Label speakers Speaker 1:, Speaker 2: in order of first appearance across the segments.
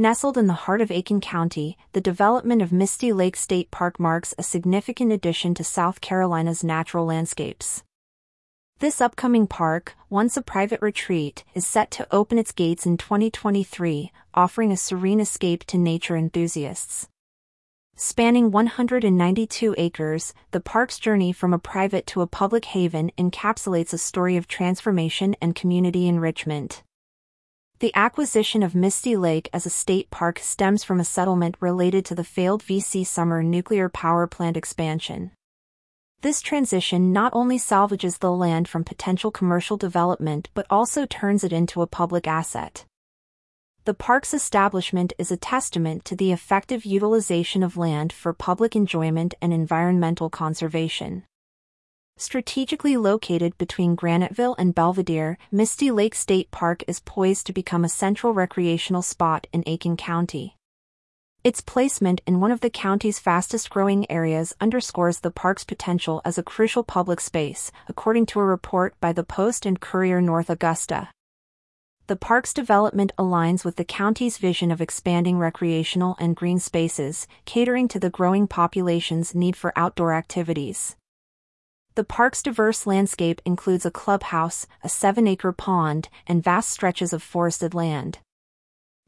Speaker 1: Nestled in the heart of Aiken County, the development of Misty Lake State Park marks a significant addition to South Carolina's natural landscapes. This upcoming park, once a private retreat, is set to open its gates in 2023, offering a serene escape to nature enthusiasts. Spanning 192 acres, the park's journey from a private to a public haven encapsulates a story of transformation and community enrichment. The acquisition of Misty Lake as a state park stems from a settlement related to the failed V.C. Summer nuclear power plant expansion. This transition not only salvages the land from potential commercial development but also turns it into a public asset. The park's establishment is a testament to the effective utilization of land for public enjoyment and environmental conservation. Strategically located between Graniteville and Belvedere, Misty Lake State Park is poised to become a central recreational spot in Aiken County. Its placement in one of the county's fastest growing areas underscores the park's potential as a crucial public space, according to a report by the Post and Courier North Augusta. The park's development aligns with the county's vision of expanding recreational and green spaces, catering to the growing population's need for outdoor activities. The park's diverse landscape includes a clubhouse, a seven acre pond, and vast stretches of forested land.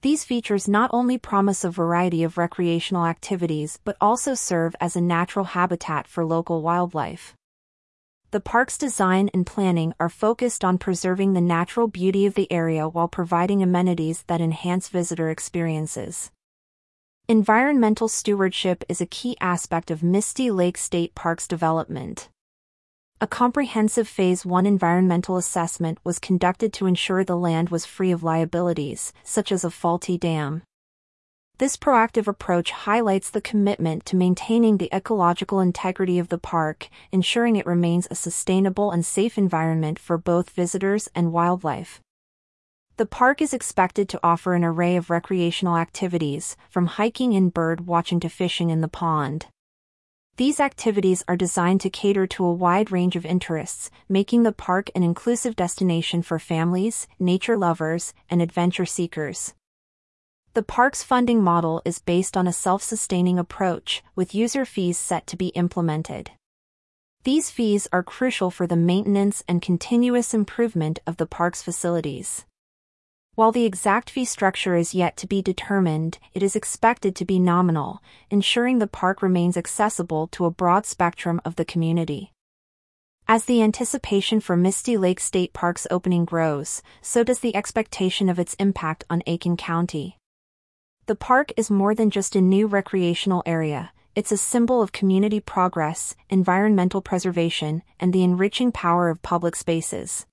Speaker 1: These features not only promise a variety of recreational activities but also serve as a natural habitat for local wildlife. The park's design and planning are focused on preserving the natural beauty of the area while providing amenities that enhance visitor experiences. Environmental stewardship is a key aspect of Misty Lake State Park's development. A comprehensive Phase 1 environmental assessment was conducted to ensure the land was free of liabilities, such as a faulty dam. This proactive approach highlights the commitment to maintaining the ecological integrity of the park, ensuring it remains a sustainable and safe environment for both visitors and wildlife. The park is expected to offer an array of recreational activities, from hiking and bird watching to fishing in the pond. These activities are designed to cater to a wide range of interests, making the park an inclusive destination for families, nature lovers, and adventure seekers. The park's funding model is based on a self-sustaining approach, with user fees set to be implemented. These fees are crucial for the maintenance and continuous improvement of the park's facilities. While the exact fee structure is yet to be determined, it is expected to be nominal, ensuring the park remains accessible to a broad spectrum of the community. As the anticipation for Misty Lake State Park's opening grows, so does the expectation of its impact on Aiken County. The park is more than just a new recreational area, it's a symbol of community progress, environmental preservation, and the enriching power of public spaces.